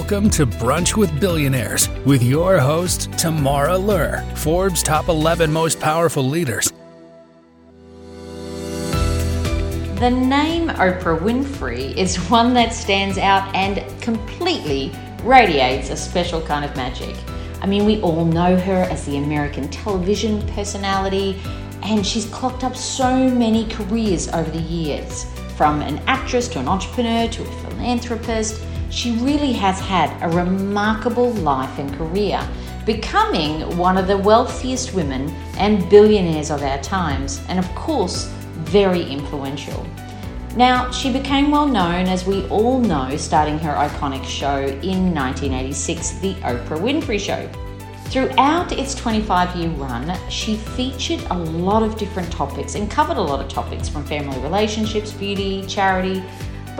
Welcome to Brunch with Billionaires with your host, Tamara Loehr, Forbes Top 11 Most Powerful Leaders. The name Oprah Winfrey is one that stands out and completely radiates a special kind of magic. I mean, we all know her as the American television personality, and she's clocked up so many careers over the years from an actress to an entrepreneur to a philanthropist she really has had a remarkable life and career, becoming one of the wealthiest women and billionaires of our times, and of course, very influential. Now, she became well known, as we all know, starting her iconic show in 1986, The Oprah Winfrey Show. Throughout its 25 year run, she featured a lot of different topics and covered a lot of topics from family relationships, beauty, charity,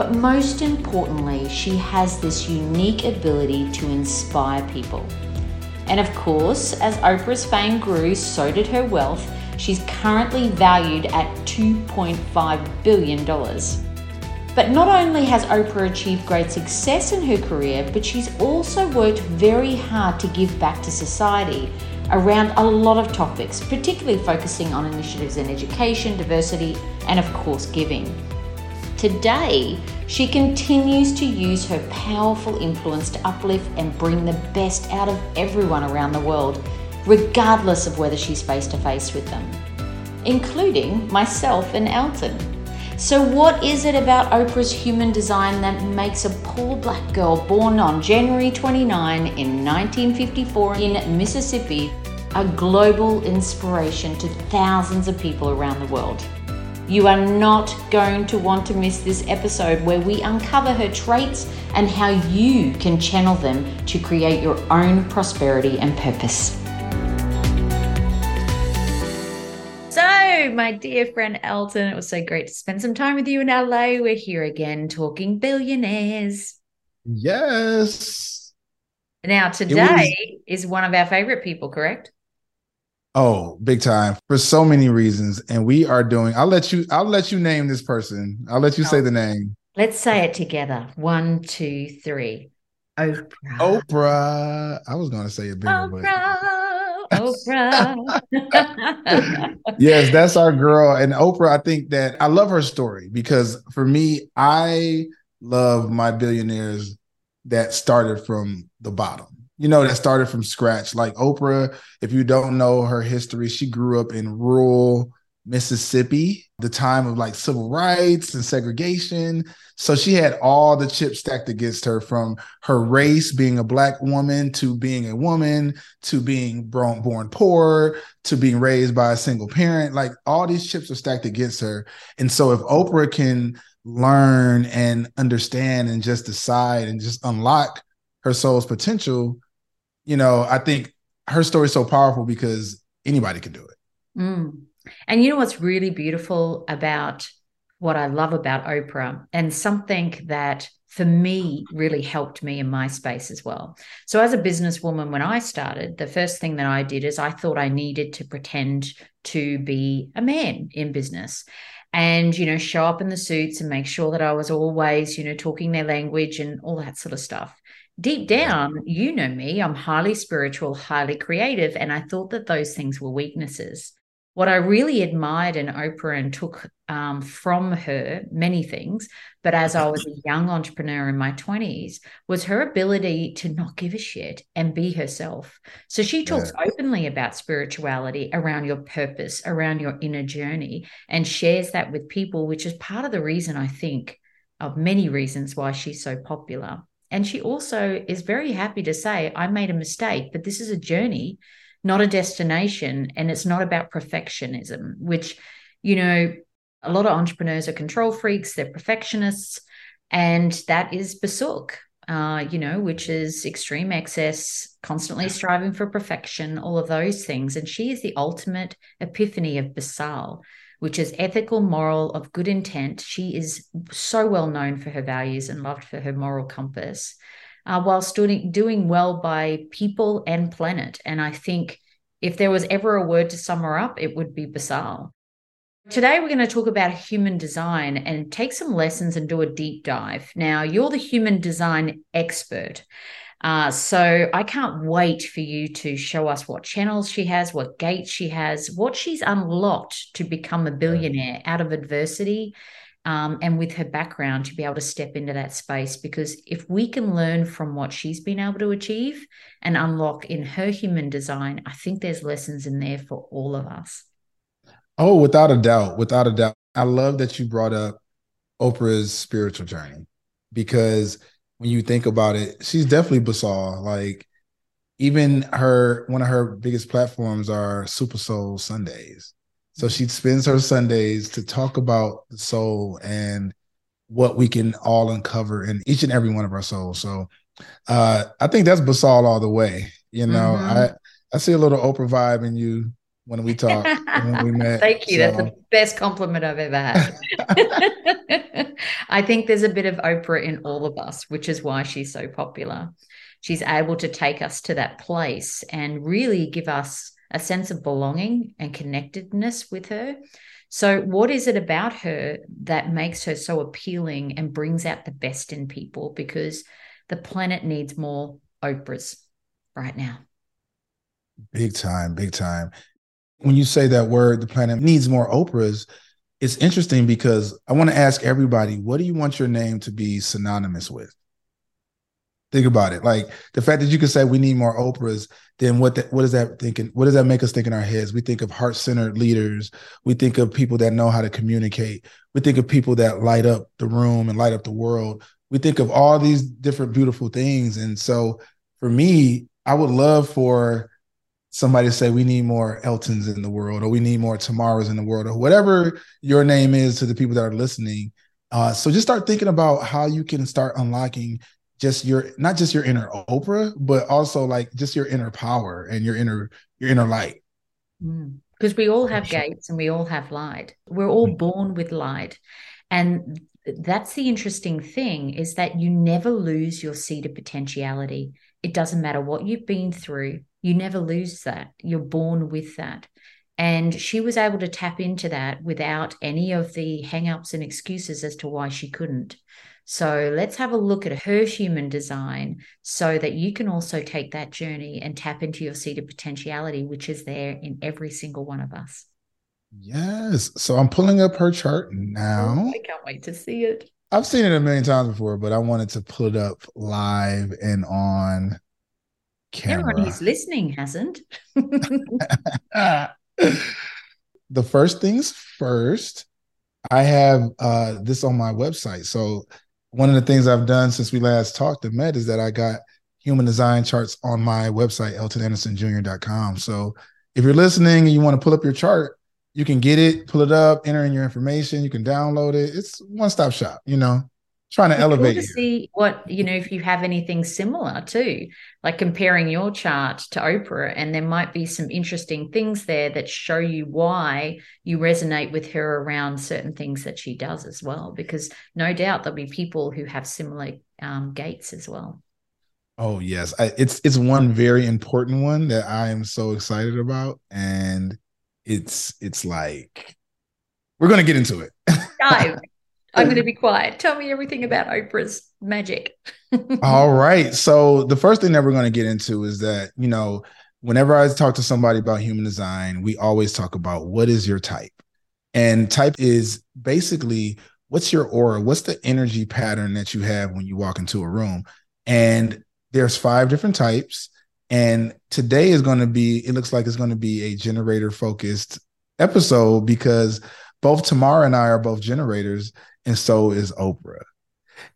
but most importantly, she has this unique ability to inspire people. And of course, as Oprah's fame grew, so did her wealth. She's currently valued at $2.5 billion. But not only has Oprah achieved great success in her career, but she's also worked very hard to give back to society around a lot of topics, particularly focusing on initiatives in education, diversity, and of course, giving. Today, she continues to use her powerful influence to uplift and bring the best out of everyone around the world, regardless of whether she's face to face with them, including myself and Elton. So, what is it about Oprah's human design that makes a poor black girl born on January 29 in 1954 in Mississippi a global inspiration to thousands of people around the world? You are not going to want to miss this episode where we uncover her traits and how you can channel them to create your own prosperity and purpose. So, my dear friend Elton, it was so great to spend some time with you in LA. We're here again talking billionaires. Yes. Now, today was- is one of our favorite people, correct? Oh, big time for so many reasons. And we are doing, I'll let you, I'll let you name this person. I'll let you oh. say the name. Let's say it together. One, two, three. Oprah. Oprah. I was going to say it bigger, Oprah. but. Oprah. yes, that's our girl. And Oprah, I think that I love her story because for me, I love my billionaires that started from the bottom you know, that started from scratch. Like Oprah, if you don't know her history, she grew up in rural Mississippi, the time of like civil rights and segregation. So she had all the chips stacked against her from her race, being a black woman, to being a woman, to being born, poor, to being raised by a single parent. Like all these chips are stacked against her. And so if Oprah can learn and understand and just decide and just unlock her soul's potential, you know, I think her story is so powerful because anybody can do it. Mm. And you know what's really beautiful about what I love about Oprah and something that for me really helped me in my space as well. So as a businesswoman when I started, the first thing that I did is I thought I needed to pretend to be a man in business and you know show up in the suits and make sure that I was always, you know, talking their language and all that sort of stuff deep down, you know me, I'm highly spiritual, highly creative, and I thought that those things were weaknesses. What I really admired in Oprah and took um, from her many things, but as I was a young entrepreneur in my 20s, was her ability to not give a shit and be herself. So she talks yeah. openly about spirituality, around your purpose, around your inner journey, and shares that with people, which is part of the reason I think of many reasons why she's so popular. And she also is very happy to say, I made a mistake, but this is a journey, not a destination. And it's not about perfectionism, which, you know, a lot of entrepreneurs are control freaks, they're perfectionists. And that is Basuk, uh, you know, which is extreme excess, constantly striving for perfection, all of those things. And she is the ultimate epiphany of Beusail which is ethical, moral, of good intent. She is so well known for her values and loved for her moral compass, uh, whilst doing, doing well by people and planet. And I think if there was ever a word to sum her up, it would be beusail. Today, we're going to talk about human design and take some lessons and do a deep dive. Now, you're the human design expert. Uh, so I can't wait for you to show us what channels she has, what gates she has, what she's unlocked to become a billionaire out of adversity. Um, and with her background to be able to step into that space. Because if we can learn from what she's been able to achieve and unlock in her human design, I think there's lessons in there for all of us. Oh, without a doubt, without a doubt. I love that you brought up Oprah's spiritual journey because when you think about it, she's definitely Beusail. Like even her one of her biggest platforms are Super Soul Sundays. So she spends her Sundays to talk about the soul and what we can all uncover in each and every one of our souls. So uh, I think that's Beusail all the way. You know, mm-hmm. I I see a little Oprah vibe in you when we talk when we met. Thank you. So. That's the best compliment I've ever had. I think there's a bit of Oprah in all of us, which is why she's so popular. She's able to take us to that place and really give us a sense of belonging and connectedness with her. So, what is it about her that makes her so appealing and brings out the best in people? Because the planet needs more Oprahs right now. Big time, big time when you say that word, the planet needs more Oprahs, it's interesting because I want to ask everybody, what do you want your name to be synonymous with? Think about it. Like the fact that you can say we need more Oprahs, then what the, what is that thinking? What does that make us think in our heads? We think of heart-centered leaders. We think of people that know how to communicate. We think of people that light up the room and light up the world. We think of all these different beautiful things. And so for me, I would love for somebody say we need more Eltons in the world or we need more Tamaras in the world or whatever your name is to the people that are listening. Uh, so just start thinking about how you can start unlocking just your not just your inner Oprah, but also like just your inner power and your inner your inner light. Because mm. we all have gates and we all have light. We're all mm. born with light. And that's the interesting thing is that you never lose your seed of potentiality. It doesn't matter what you've been through, you never lose that. You're born with that. And she was able to tap into that without any of the hangups and excuses as to why she couldn't. So let's have a look at her human design so that you can also take that journey and tap into your seed of potentiality, which is there in every single one of us. Yes. So I'm pulling up her chart oh, now. Oh, I can't wait to see it. I've seen it a million times before, but I wanted to put it up live and on camera. Everyone who's listening hasn't. the first things first, I have uh, this on my website. So one of the things I've done since we last talked and met is that I got human design charts on my website, eltonandersonjr.com. So if you're listening and you want to pull up your chart, you can get it, pull it up, enter in your information, you can download it. It's one stop shop, you know? Trying to elevate cool to see what you know if you have anything similar too like comparing your chart to oprah and there might be some interesting things there that show you why you resonate with her around certain things that she does as well because no doubt there'll be people who have similar um, gates as well. Oh yes. I, it's it's one very important one that i am so excited about and it's it's like we're gonna get into it dive I'm going to be quiet. Tell me everything about Oprah's magic. All right. So, the first thing that we're going to get into is that, you know, whenever I talk to somebody about human design, we always talk about what is your type? And type is basically what's your aura? What's the energy pattern that you have when you walk into a room? And there's five different types. And today is going to be, it looks like it's going to be a generator focused episode because both Tamara and I are both generators and so is Oprah.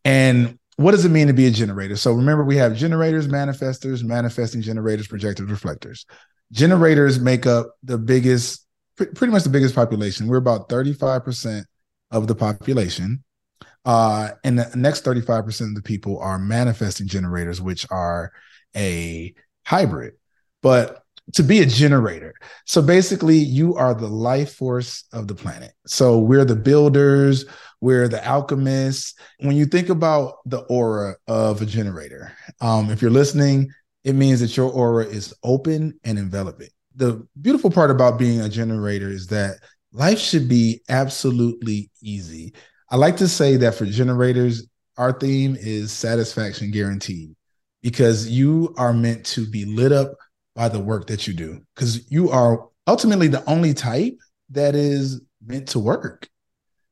And what does it mean to be a generator? So remember, we have generators, manifestors, manifesting generators, projectors, reflectors. Generators make up the biggest, pretty much the biggest population. We're about 35% of the population. Uh, and the next 35% of the people are manifesting generators, which are a hybrid. But to be a generator. So basically, you are the life force of the planet. So we're the builders, we're the alchemists. When you think about the aura of a generator, um, if you're listening, it means that your aura is open and enveloping. The beautiful part about being a generator is that life should be absolutely easy. I like to say that for generators, our theme is satisfaction guaranteed because you are meant to be lit up by the work that you do because you are ultimately the only type that is meant to work.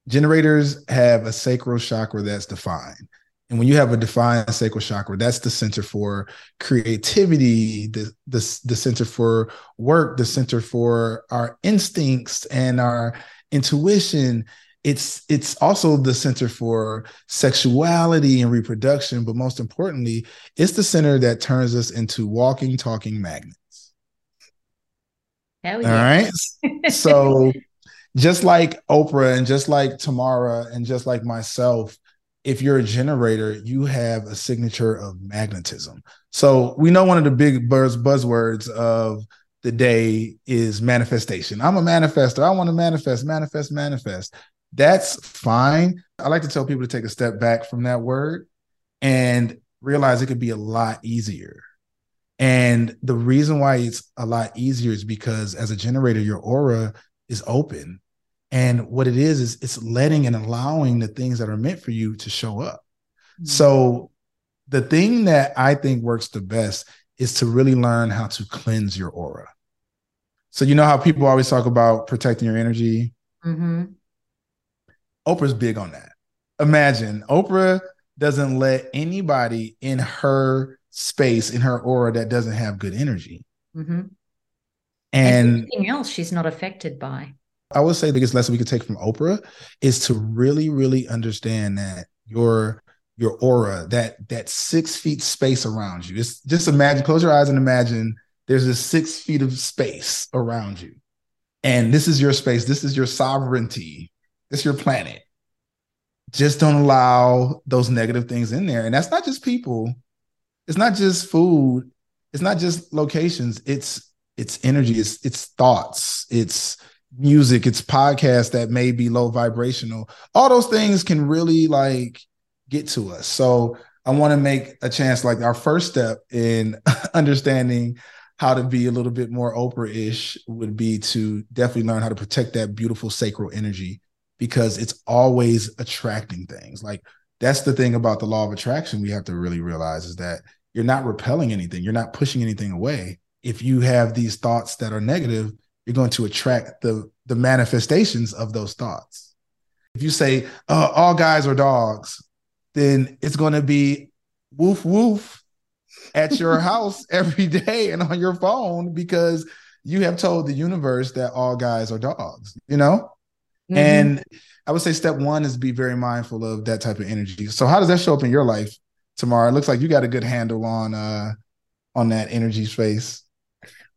Generators have a sacral chakra that's defined. And when you have a defined sacral chakra, that's the center for creativity, the, the, the center for work, the center for our instincts and our intuition. It's it's also the center for sexuality and reproduction, but most importantly, it's the center that turns us into walking, talking magnets. Hell yeah. All right. so just like Oprah and just like Tamara and just like myself, if you're a generator, you have a signature of magnetism. So we know one of the big buzz buzzwords of the day is manifestation. I'm a manifester. I want to manifest, manifest, manifest. That's fine. I like to tell people to take a step back from that word and realize it could be a lot easier. And the reason why it's a lot easier is because as a generator, your aura is open. And what it is, is it's letting and allowing the things that are meant for you to show up. Mm-hmm. So the thing that I think works the best is to really learn how to cleanse your aura. So you know how people always talk about protecting your energy? Mm-hmm. Oprah's big on that. Imagine Oprah doesn't let anybody in her space, in her aura that doesn't have good energy. Mm-hmm. And, anything else she's not affected by. I would say the biggest lesson we could take from Oprah is to really, really understand that your your aura, that that six feet space around you. It's just imagine, close your eyes and imagine there's a six feet of space around you. And this is your space, this is your sovereignty, is your planet. Just don't allow those negative things in there. And that's not just people, it's not just food, it's not just locations, it's it's energy, it's it's thoughts, it's music, it's podcasts that may be low vibrational. All those things can really like get to us. So I want to make a chance like our first step in understanding how to be a little bit more Oprah-ish would be to definitely learn how to protect that beautiful sacral energy because it's always attracting things. Like that's the thing about the law of attraction we have to really realize is that you're not repelling anything, you're not pushing anything away. If you have these thoughts that are negative, you're going to attract the the manifestations of those thoughts. If you say oh, all guys are dogs, then it's going to be woof woof at your house every day and on your phone because you have told the universe that all guys are dogs, you know? Mm-hmm. And I would say step one is be very mindful of that type of energy. So how does that show up in your life tomorrow? It looks like you got a good handle on uh on that energy space.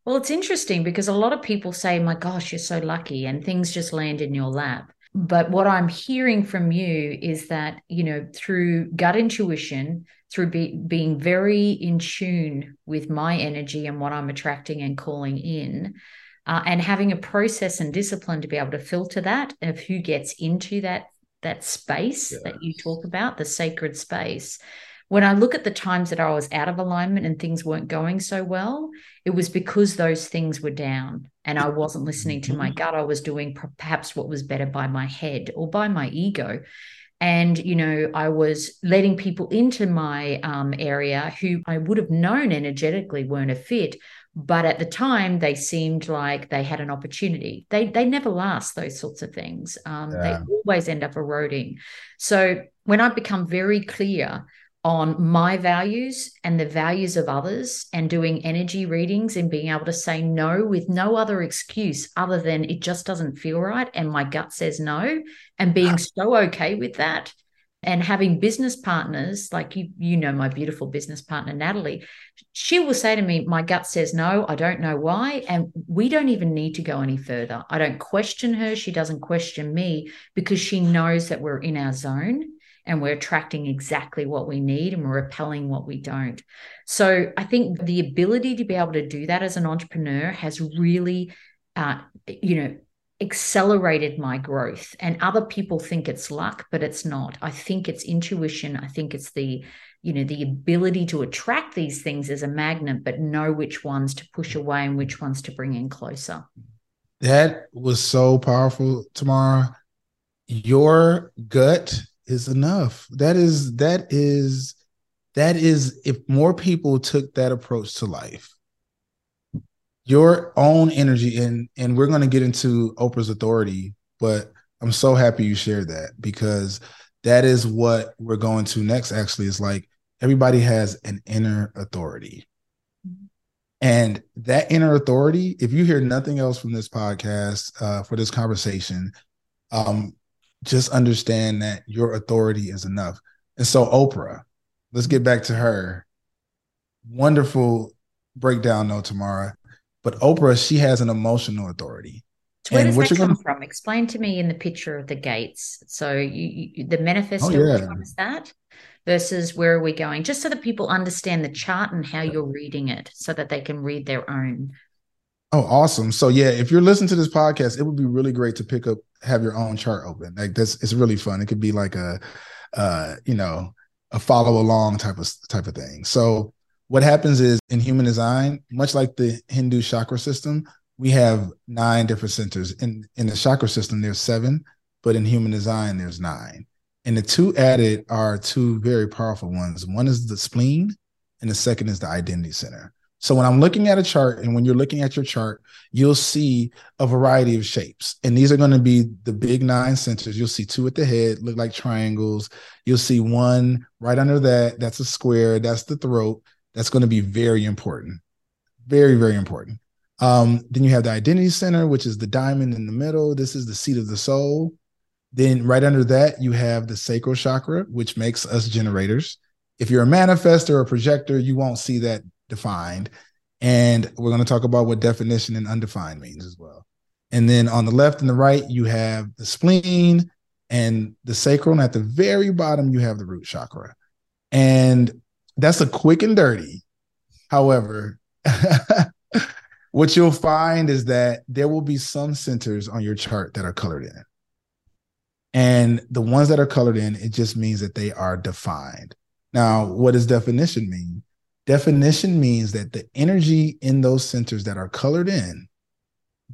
Well, it's interesting because a lot of people say, my gosh, you're so lucky, and things just land in your lap. But what I'm hearing from you is that, you know, through gut intuition, through be, being very in tune with my energy and what I'm attracting and calling in, uh, and having a process and discipline to be able to filter that of who gets into that that space that you talk about, the sacred space, when I look at the times that I was out of alignment and things weren't going so well, it was because those things were down and I wasn't listening to my mm-hmm. gut. I was doing perhaps what was better by my head or by my ego. And, you know, I was letting people into my um, area who I would have known energetically weren't a fit. But at the time, they seemed like they had an opportunity. They, they never last, those sorts of things. Um, yeah. They always end up eroding. So when I become very clear on my values and the values of others and doing energy readings and being able to say no with no other excuse other than it just doesn't feel right and my gut says no and being so okay with that and having business partners like you you know my beautiful business partner Natalie she will say to me my gut says no I don't know why and we don't even need to go any further I don't question her she doesn't question me because she knows that we're in our zone and we're attracting exactly what we need and we're repelling what we don't. So I think the ability to be able to do that as an entrepreneur has really, uh, you know, accelerated my growth. And other people think it's luck, but it's not. I think it's intuition. I think it's the, you know, the ability to attract these things as a magnet, but know which ones to push away and which ones to bring in closer. That was so powerful, Tamara. Your gut is enough. That is that is that is if more people took that approach to life, your own energy and and we're going to get into Oprah's authority, but I'm so happy you shared that because that is what we're going to next actually is like everybody has an inner authority. And that inner authority, if you hear nothing else from this podcast, uh, for this conversation, um, just understand that your authority is enough. And so, Oprah, let's get back to her. Wonderful breakdown, though, Tamara. But Oprah, she has an emotional authority. So where and does that come gonna... from? Explain to me in the picture of the gates. So, you, you, the manifesto, oh, yeah. is that? versus where are we going just so that people understand the chart and how you're reading it so that they can read their own oh awesome so yeah if you're listening to this podcast it would be really great to pick up have your own chart open like this it's really fun it could be like a uh you know a follow along type of type of thing so what happens is in human design much like the hindu chakra system we have nine different centers in in the chakra system there's seven but in human design there's nine and the two added are two very powerful ones. One is the spleen, and the second is the identity center. So when I'm looking at a chart, and when you're looking at your chart, you'll see a variety of shapes. And these are going to be the big nine centers. You'll see two at the head, look like triangles. You'll see one right under that. That's a square. That's the throat. That's going to be very important. Very, very important. Um, then you have the identity center, which is the diamond in the middle. This is the seat of the soul. Then right under that, you have the sacral chakra, which makes us generators. If you're a manifester or a projector, you won't see that defined. And we're going to talk about what definition and undefined means as well. And then on the left and the right, you have the spleen and the sacral. And at the very bottom, you have the root chakra. And that's a quick and dirty. However, what you'll find is that there will be some centers on your chart that are colored in. And the ones that are colored in, it just means that they are defined. Now, what does definition mean? Definition means that the energy in those centers that are colored in,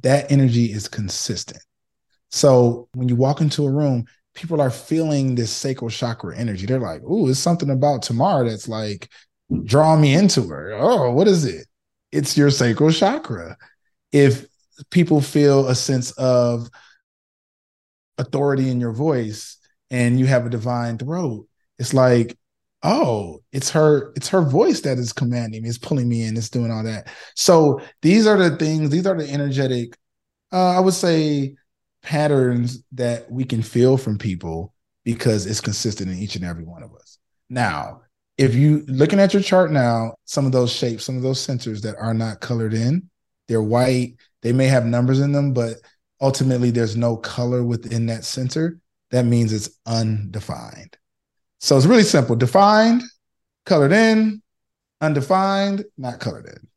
that energy is consistent. So when you walk into a room, people are feeling this sacral chakra energy. They're like, "Ooh, it's something about Tamara that's like drawing me into her." Oh, what is it? It's your sacral chakra. If people feel a sense of authority in your voice and you have a defined throat, it's like, oh, it's her, it's her voice that is commanding me, it's pulling me in, it's doing all that. So these are the things, these are the energetic, uh, I would say patterns that we can feel from people because it's consistent in each and every one of us. Now, if you looking at your chart now, some of those shapes, some of those centers that are not colored in, they're white, they may have numbers in them, but ultimately there's no color within that center, that means it's undefined. So it's really simple defined, colored in, undefined, not colored in.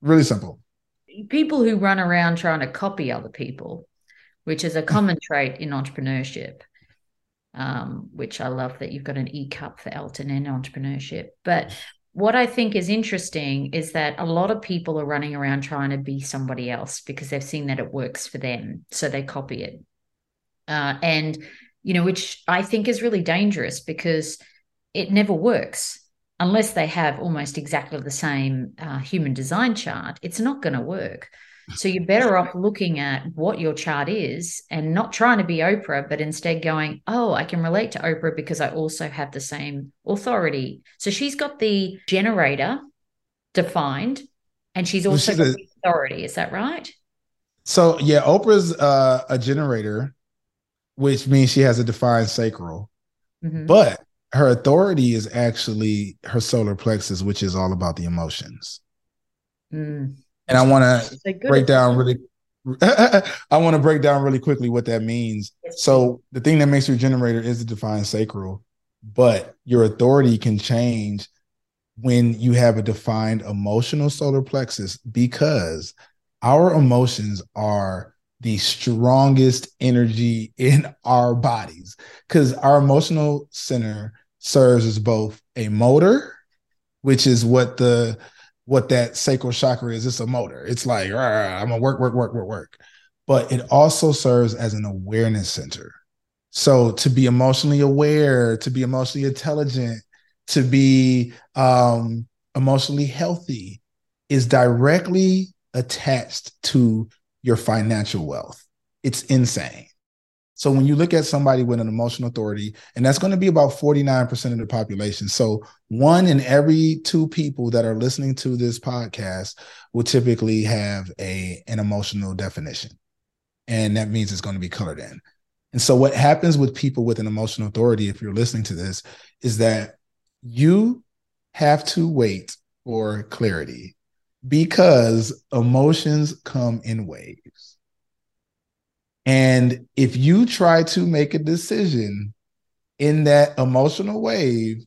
Really simple. People who run around trying to copy other people, which is a common trait in entrepreneurship, um, which I love that you've got an E cup for Elton in entrepreneurship. But what I think is interesting is that a lot of people are running around trying to be somebody else because they've seen that it works for them. So they copy it. Uh, and, you know, which I think is really dangerous because it never works unless they have almost exactly the same uh, human design chart. It's not going to work. So you're better off looking at what your chart is and not trying to be Oprah, but instead going, oh, I can relate to Oprah because I also have the same authority. So she's got the generator defined and she's also got the authority. Is that right? So yeah, Oprah's uh, a generator, which means she has a defined sacral, mm-hmm. but her authority is actually her solar plexus, which is all about the emotions. Mm and I want to break down really. I want to break down really quickly what that means. So the thing that makes you a generator is the defined sacral, but your authority can change when you have a defined emotional solar plexus because our emotions are the strongest energy in our bodies because our emotional center serves as both a motor, which is what the what that sacral chakra is. It's a motor. It's like I'm gonna work, work, work, work, work. but it also serves as an awareness center. So to be emotionally aware, to be emotionally intelligent, to be um, emotionally healthy is directly attached to your financial wealth. It's insane. So when you look at somebody with an emotional authority, and that's going to be about 49% of the population. So one in every two people that are listening to this podcast will typically have a an emotional definition. And that means it's going to be colored in. And so what happens with people with an emotional authority, if you're listening to this, is that you have to wait for clarity because emotions come in waves. And if you try to make a decision in that emotional wave,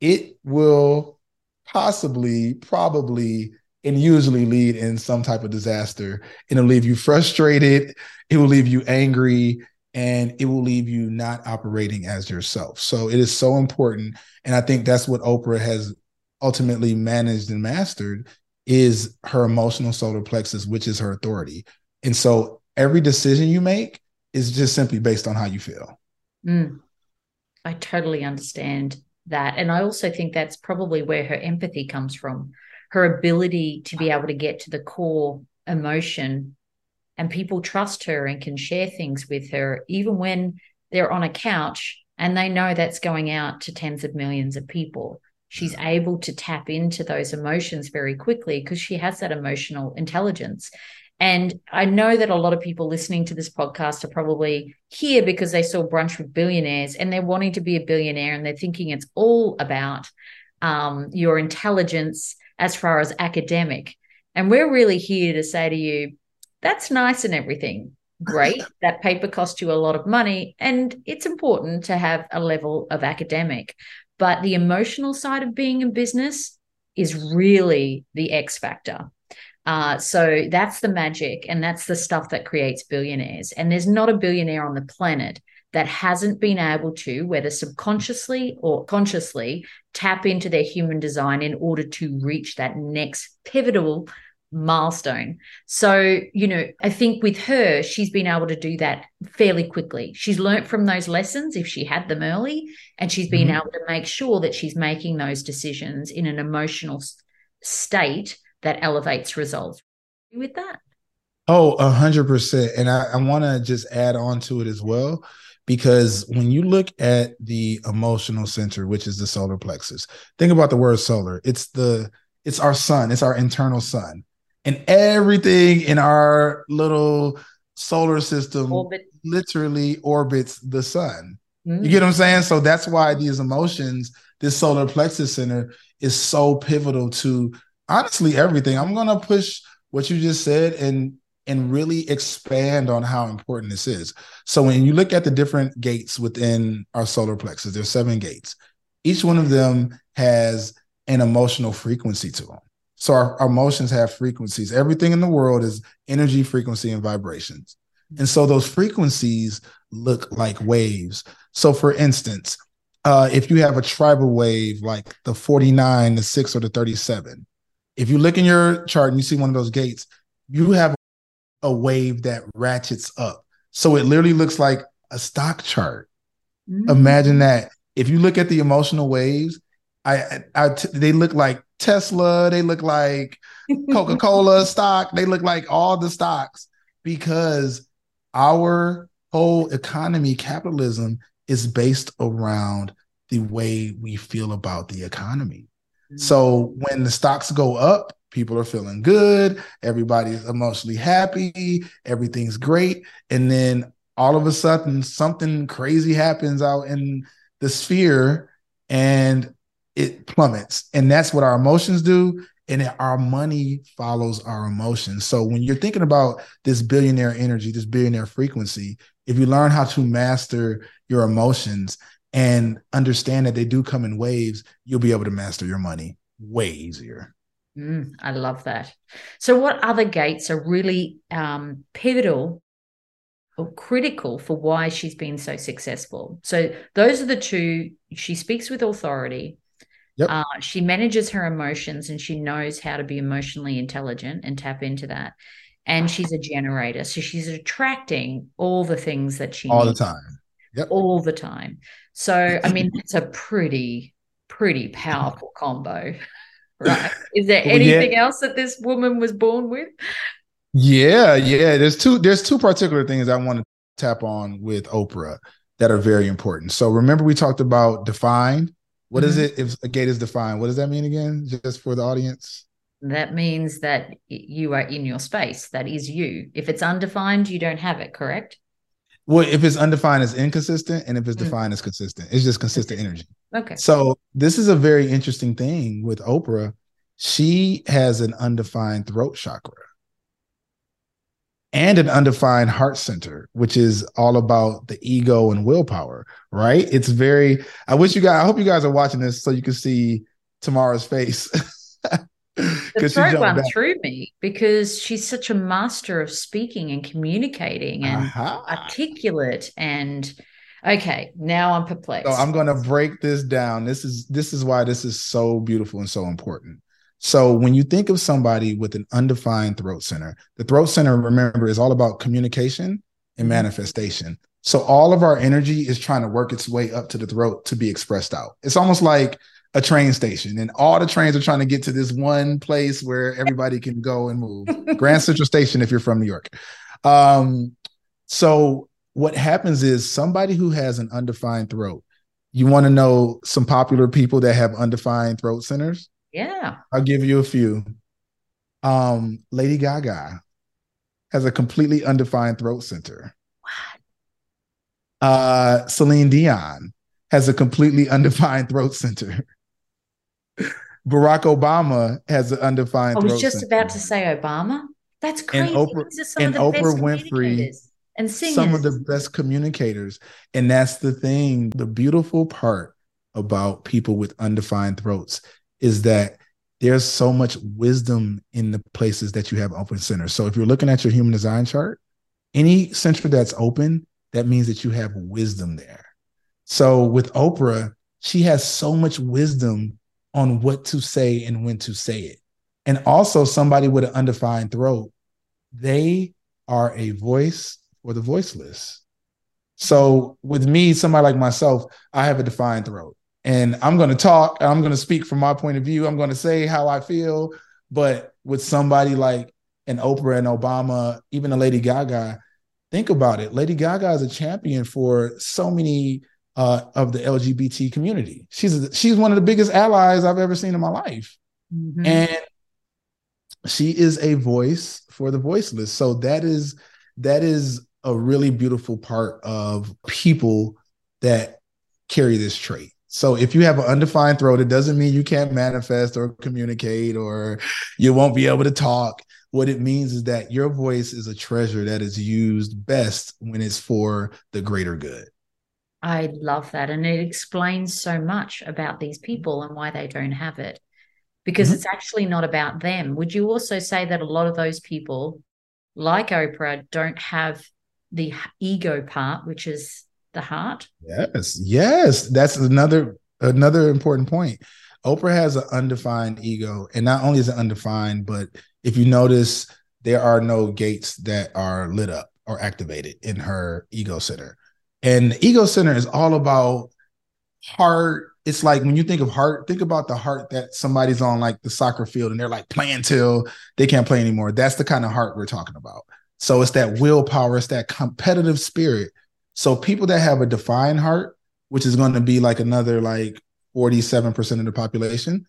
it will possibly, probably, and usually lead in some type of disaster. It'll leave you frustrated, it will leave you angry, and it will leave you not operating as yourself. So it is so important. And I think that's what Oprah has ultimately managed and mastered is her emotional solar plexus, which is her authority. And so every decision you make is just simply based on how you feel. Mm. I totally understand that. And I also think that's probably where her empathy comes from her ability to be able to get to the core emotion. And people trust her and can share things with her, even when they're on a couch and they know that's going out to tens of millions of people she's able to tap into those emotions very quickly because she has that emotional intelligence. And I know that a lot of people listening to this podcast are probably here because they saw Brunch with Billionaires and they're wanting to be a billionaire and they're thinking it's all about um, your intelligence as far as academic. And we're really here to say to you, that's nice and everything. Great. that paper cost you a lot of money. And it's important to have a level of academic. But the emotional side of being in business is really the X factor. Uh, so that's the magic, and that's the stuff that creates billionaires. And there's not a billionaire on the planet that hasn't been able to, whether subconsciously or consciously, tap into their human design in order to reach that next pivotal milestone. So, you know, I think with her, she's been able to do that fairly quickly. She's learnt from those lessons if she had them early, and she's been mm-hmm. able to make sure that she's making those decisions in an emotional state that elevates results. With that. Oh, a hundred percent. And I, I want to just add on to it as well. Because when you look at the emotional center, which is the solar plexus, think about the word solar. It's the it's our sun, it's our internal sun and everything in our little solar system Orbit. literally orbits the sun. Mm-hmm. You get what I'm saying? So that's why these emotions, this solar plexus center is so pivotal to honestly everything. I'm to push what you just said and and really expand on how important this is. So when you look at the different gates within our solar plexus, there's seven gates. Each one of them has an emotional frequency to them. So our, our, emotions have frequencies. Everything in the world is energy, frequency, and vibrations. And so those frequencies look like waves. So for instance, uh, if you have a tribal wave like the 49, the 6, or the 37, if you look in your chart and you see one of those gates, you have a wave that ratchets up. So it literally looks like a stock chart. Mm-hmm. Imagine that. If you look at the emotional waves, I, I, they look like Tesla, they look like Coca Cola stock, they look like all the stocks because our whole economy, capitalism, is based around the way we feel about the economy. So when the stocks go up, people are feeling good, everybody's emotionally happy, everything's great. And then all of a sudden, something crazy happens out in the sphere, and it plummets. And that's what our emotions do. And our money follows our emotions. So when you're thinking about this billionaire energy, this billionaire frequency, if you learn how to master your emotions and understand that they do come in waves, you'll be able to master your money way easier. Mm, I love that. So, what other gates are really um, pivotal or critical for why she's been so successful? So, those are the two. She speaks with authority. Yep. Uh, she manages her emotions and she knows how to be emotionally intelligent and tap into that. and she's a generator. So she's attracting all the things that she all needs the time. Yep. all the time. So, I mean, it's a pretty, pretty powerful combo, right? Is there Well, yeah. anything else that this woman was born with? Yeah, yeah. There's two. There's two particular things I want to tap on with Oprah that are very important. So remember, we talked about defined. What is Mhm. it? If a gate is defined, what does that mean again? Just for the audience. That means that you are in your space. That is you. If it's undefined, you don't have it, correct? Well, if it's undefined, it's inconsistent, and if it's Mm. defined, it's consistent. It's just consistent energy. Okay. So this is a very interesting thing with Oprah. She has an undefined throat chakra and an undefined heart center, which is all about the ego and willpower, right? It's very, I wish you guys, I hope you guys are watching this so you can see Tamara's face. The throat one back. through me because she's such a master of speaking and communicating and Aha. articulate and okay, now I'm perplexed. So I'm going to break this down. This is this is why this is so beautiful and so important. So when you think of somebody with an undefined throat center, the throat center, remember, is all about communication and Mhm. manifestation. So all of our energy is trying to work its way up to the throat to be expressed out. It's almost like a train station, and all the trains are trying to get to this one place where everybody can go and move. Grand Central Station, if you're from New York. Um, so what happens is somebody who has an undefined throat. You want to know some popular people that have undefined throat centers? yeah. I'll give you a few. Um, Lady Gaga has a completely undefined throat center. Uh, Celine Dion has a completely undefined throat center. Barack Obama has an undefined I was just center. about to say Obama. That's crazy. Oprah- These are some and of the Oprah best Winfrey, and singers. some of the best communicators. And that's the thing. The beautiful part about people with undefined throats is that there's so much wisdom in the places that you have open centers. So if you're looking at your human design chart, any center that's open, that means that you have wisdom there. So with Oprah, she has so much wisdom on what to say and when to say it. And also, somebody with an undefined throat, they are a voice for the voiceless. So with me, somebody like myself, I have a defined throat. And I'm going to talk, I'm going to speak from my point of view. I'm going to say how I feel. But with somebody like an Oprah and Obama, even a Lady Gaga, think about it. Lady Gaga is a champion for so many uh, of the LGBT community. She's she's one of the biggest allies I've ever seen in my life, Mhm. and she is a voice for the voiceless. So that is that is a really beautiful part of people that carry this trait. So if you have an undefined throat, it doesn't mean you can't manifest or communicate or you won't be able to talk. What it means is that your voice is a treasure that is used best when it's for the greater good. I love that. And it explains so much about these people and why they don't have it. Because Mhm. it's actually not about them. Would you also say that a lot of those people, like Oprah, don't have the ego part, which is the heart? Yes, yes, that's another another important point. Oprah has an undefined ego, and not only is it undefined, but if you notice, there are no gates that are lit up or activated in her ego center. And the ego center is all about heart. It's like when you think of heart, think about the heart that somebody's on like the soccer field and they're like playing till they can't play anymore. That's the kind of heart we're talking about. So it's that willpower, it's that competitive spirit. So people that have a defined heart, which is going to be like another like 47% of the population,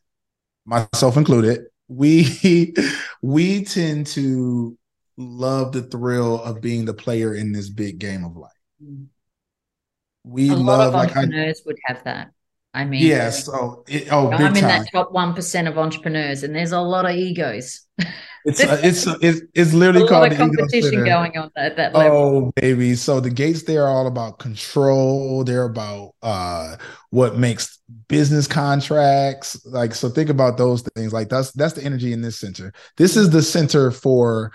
myself included, we we tend to love the thrill of being the player in this big game of life. Mm-hmm. We a lot love of like I, entrepreneurs would have that. I mean, yeah, so it, oh I'm in time. that top 1% of entrepreneurs, and there's a lot of egos. It's uh, it's it's it's a literally lot called competition going on at that level. Oh, baby. So the gates they are all about control. They're about uh what makes business contracts. Like, so think about those things. Like that's that's the energy in this center. This is the center for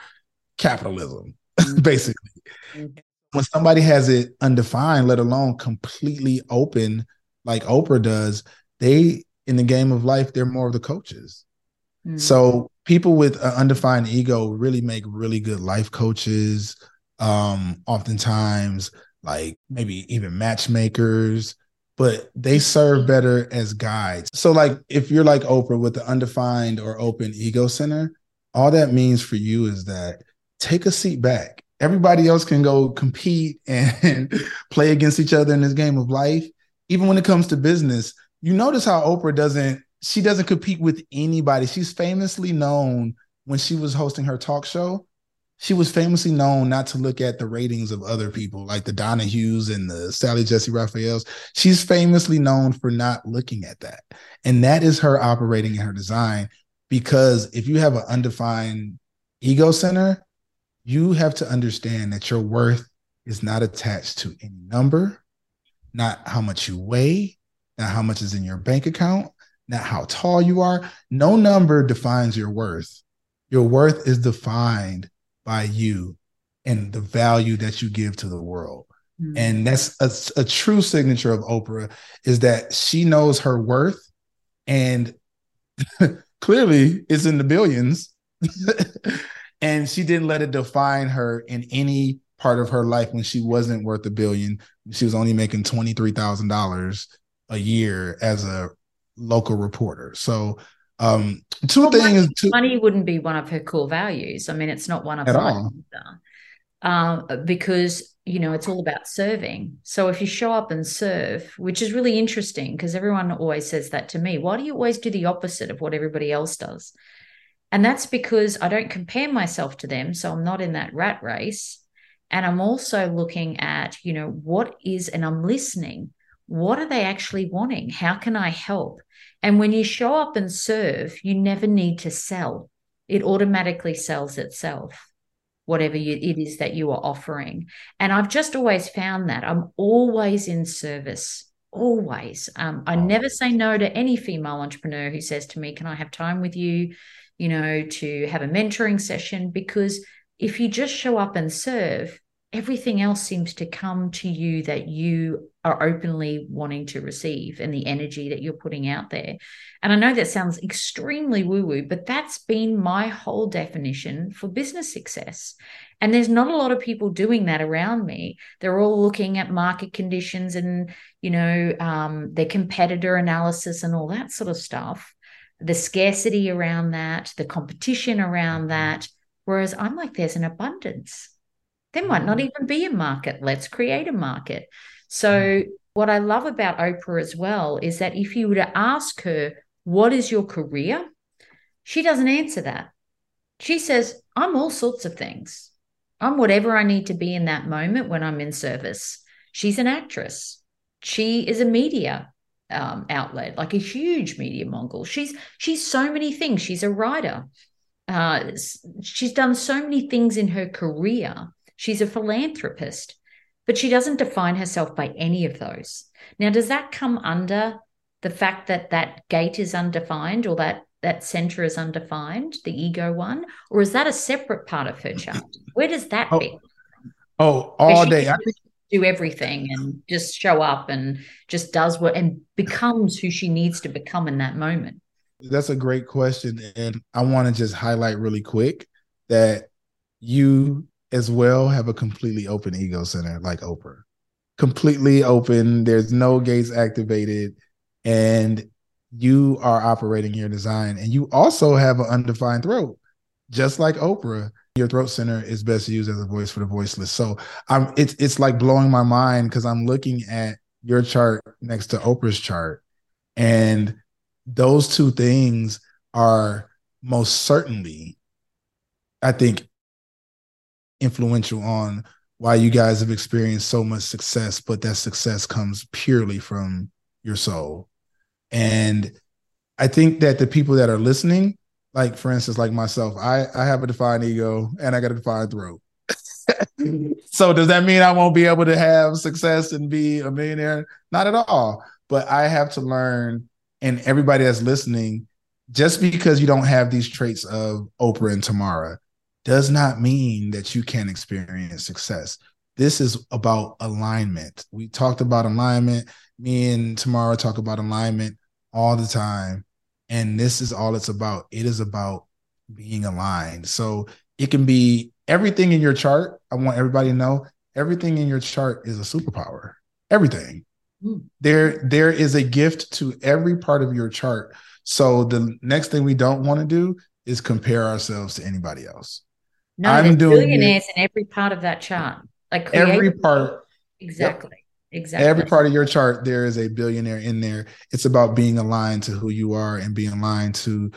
capitalism, basically. Mhm. When somebody has it undefined, let alone completely open, like Oprah does, they in the game of life, they're more of the coaches. Mm. So people with an undefined ego really make really good life coaches. Um, oftentimes, like maybe even matchmakers, but they serve better as guides. So, like, if you're like Oprah with the undefined or open ego center, all that means for you is that take a seat back. Everybody else can go compete and play against each other in this game of life. Even when it comes to business, you notice how Oprah doesn't she doesn't compete with anybody. She's famously known when she was hosting her talk show, she was famously known not to look at the ratings of other people like the Donahues and the Sally Jessy Raphaels. She's famously known for not looking at that. And that is her operating in her design because if you have an undefined ego center, you have to understand that your worth is not attached to any number, not how much you weigh, not how much is in your bank account, not how tall you are. No number defines your worth. Your worth is defined by you and the value that you give to the world. Mm-hmm. And that's a, a true signature of Oprah is that she knows her worth and clearly it's in the billions. and she didn't let it define her in any part of her life when she wasn't worth a billion. She was only making $23,000 a year as a local reporter. So um two well, things money, two, money, wouldn't be one of her core values. I mean, it's not one of at all. Um, because you know it's all about serving. So if you show up and serve, which is really interesting because everyone always says that to me, why do you always do the opposite of what everybody else does? And that's because I don't compare myself to them, so I'm not in that rat race. And I'm also looking at, you know, what is, and I'm listening. What are they actually wanting? How can I help? And when you show up and serve, you never need to sell. It automatically sells itself, whatever you, it is that you are offering. And I've just always found that I'm always in service. Always. Um, I never say no to any female entrepreneur who says to me, Can I have time with you? You know, to have a mentoring session? Because if you just show up and serve, everything else seems to come to you that you are openly wanting to receive and the energy that you're putting out there. And I know that sounds extremely woo woo, but that's been my whole definition for business success. And there's not a lot of people doing that around me. They're all looking at market conditions and, you know, um, their competitor analysis and all that sort of stuff, the scarcity around that, the competition around that. Whereas I'm like, there's an abundance there might not mm-hmm. even be a market. Let's create a market. So, mm-hmm. what I love about Oprah as well is that if you were to ask her, What is your career? she doesn't answer that. She says, I'm all sorts of things. I'm whatever I need to be in that moment when I'm in service. She's an actress. She is a media um, outlet, like a huge media mogul. She's she's so many things. She's a writer. Uh, she's done so many things in her career She's a philanthropist, but she doesn't define herself by any of those. Now, does that come under the fact that that gate is undefined or that that center is undefined, the ego one, or is that a separate part of her chart? Where does that oh, be? Oh, all day. I think do everything and just show up and just does what and becomes who she needs to become in that moment. That's a great question. And I want to just highlight really quick that you as well have a completely open ego center like Oprah. Completely open. There's no gates activated. And you are operating your design. And you also have an undefined throat, just like Oprah. Your throat center is best used as a voice for the voiceless. So I'm it's it's like blowing my mind because I'm looking at your chart next to Oprah's chart. And those two things are most certainly, I think, influential on why you guys have experienced so much success, but that success comes purely from your soul. And I think that the people that are listening, like for instance, like myself, I, I have a defined ego and I got a defined throat. so does that mean I won't be able to have success and be a millionaire? Not at all. But I have to learn, and everybody that's listening, just because you don't have these traits of Oprah and Tamara, does not mean that you can't experience success. This is about alignment. We talked about alignment. Me and Tamara talk about alignment all the time. And this is all it's about. It is about being aligned. So it can be everything in your chart. I want everybody to know everything in your chart is a superpower. Everything. Mm. There, there is a gift to every part of your chart. So the next thing we don't want to do is compare ourselves to anybody else. No, I'm doing billionaires it, in every part of that chart. Like every part. Exactly. Yep. Exactly. Every part of your chart, there is a billionaire in there. It's about being aligned to who you are and being aligned to,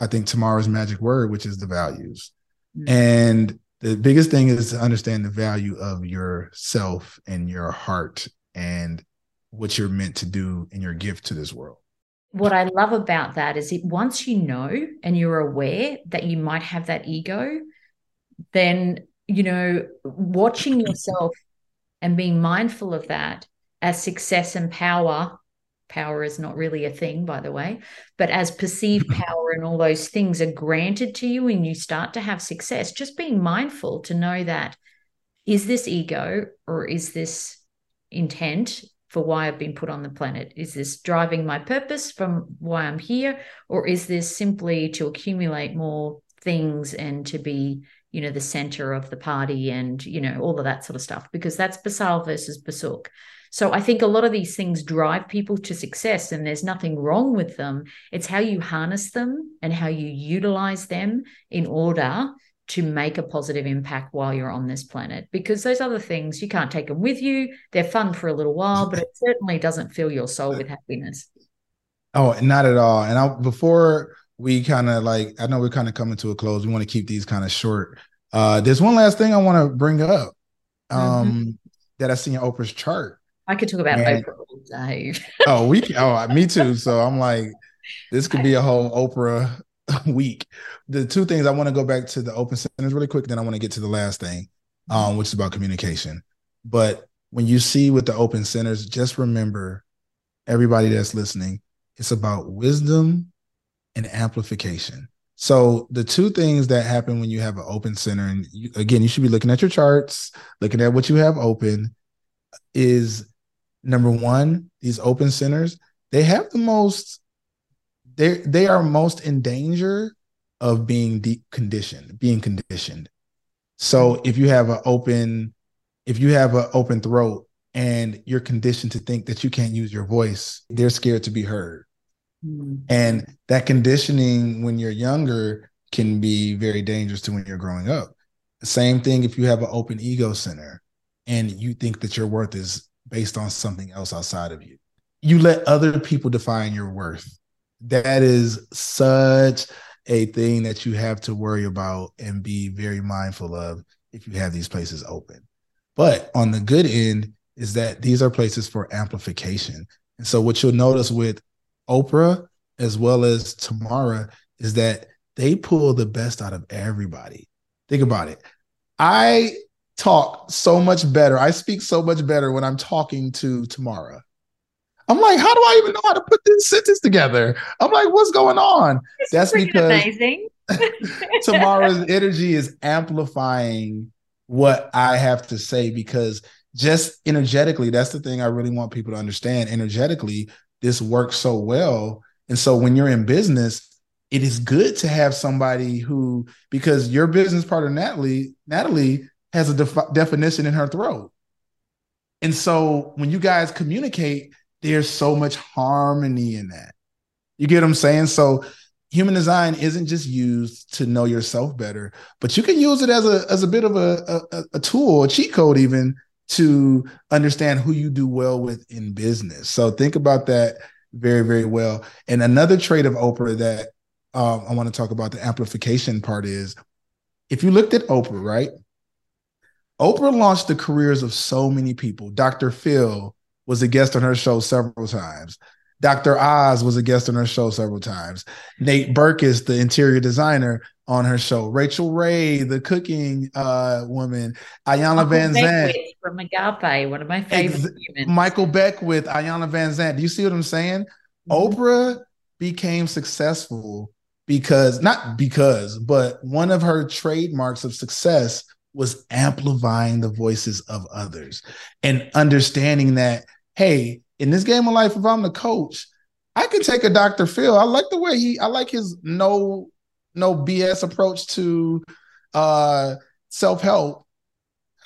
I think, Tamara's magic word, which is the values. Mm-hmm. And the biggest thing is to understand the value of yourself and your heart and what you're meant to do and your gift to this world. What I love about that is it once you know and you're aware that you might have that ego, then you know, watching yourself and being mindful of that as success and power power is not really a thing by the way but as perceived power and all those things are granted to you and you start to have success just being mindful to know that is this ego or is this intent for why I've been put on the planet? Is this driving my purpose from why I'm here? Or is this simply to accumulate more things and to be you know the center of the party and you know all of that sort of stuff because that's basal versus basuk. So i think a lot of these things drive people to success and there's nothing wrong with them. It's how you harness them and how you utilize them in order to make a positive impact while you're on this planet because those other things you can't take them with you. They're fun for a little while but it certainly doesn't fill your soul with happiness. Oh not at all. And I, before we kind of like I know we're kind of coming to a close. We want to keep these kind of short. Uh there's one last thing I want to bring up um mm-hmm. that I see in Oprah's chart. I could talk about and, Oprah all day. oh, we oh me too. So I'm like, this could be a whole Oprah week. The two things I want to go back to the open centers really quick, then I want to get to the last thing, um, which is about communication. But when you see with the open centers, just remember everybody that's listening, it's about wisdom and amplification. So the two things that happen when you have an open center, and you, again, you should be looking at your charts, looking at what you have open, is number one, these open centers, they have the most, they they are most in danger of being deep conditioned, being conditioned. So if you have an open, if you have an open throat and you're conditioned to think that you can't use your voice, they're scared to be heard. Mm-hmm. And that conditioning when you're younger can be very dangerous to when you're growing up. Same thing if you have an open ego center and you think that your worth is based on something else outside of you. You let other people define your worth. That is such a thing that you have to worry about and be very mindful of if you have these places open. But on the good end is that these are places for amplification. And so what you'll notice with Oprah as well as Tamara is that they pull the best out of everybody. Think about it. I talk so much better. I speak so much better when I'm talking to Tamara. I'm like, how do I even know how to put this sentence together? I'm like, what's going on? It's That's because amazing. Tamara's energy is amplifying what I have to say because just energetically, that's the thing I really want people to understand. Energetically, this works so well. And so when you're in business, it is good to have somebody who, because your business partner, Natalie, Natalie has a def- definition in her throat. And so when you guys communicate, there's so much harmony in that. You get what I'm saying? So human design isn't just used to know yourself better, but you can use it as a as a bit of a, a, a tool, a cheat code even to understand who you do well with in business. So think about that very, very well. And another trait of Oprah that um, I want to talk about the amplification part is if you looked at Oprah, right? Oprah launched the careers of so many people. Dr. Phil was a guest on her show several times. Dr. Oz was a guest on her show several times. Nate Berkus, the interior designer, on her show. Rachael Ray, the cooking uh, woman. Iyanla Vanzant from Agape, one of my favorite Ex- humans. Michael Beckwith, Iyanla Vanzant. Do you see what I'm saying? Mm-hmm. Oprah became successful because not because, but one of her trademarks of success was amplifying the voices of others and understanding that, hey, in this game of life, if I'm the coach, I can take a Dr. Phil. I like the way he, I like his no no BS approach to uh self-help.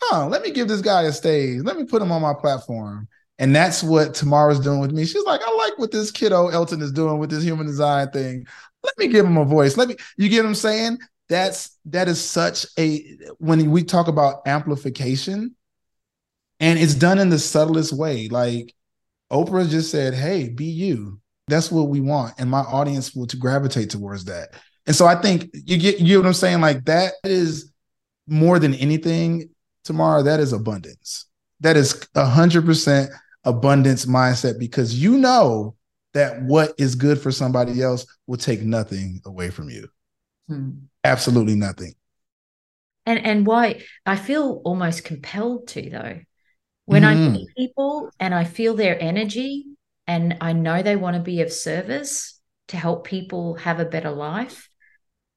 Huh, let me give this guy a stage. Let me put him on my platform. And that's what Tamara's doing with me. She's like, I like what this kiddo Elton is doing with this human design thing. Let me give him a voice. Let me, you get what I'm saying? That's that is such a when we talk about amplification, and it's done in the subtlest way. Like Oprah just said, Hey, be you. That's what we want. And my audience will to gravitate towards that. And so I think you get you know what I'm saying? Like that is more than anything, Tamara, that is abundance. That is a hundred percent abundance mindset because you know that what is good for somebody else will take nothing away from you. Hmm. Absolutely nothing. And and why I feel almost compelled to though. When mm. I meet people and I feel their energy and I know they want to be of service to help people have a better life,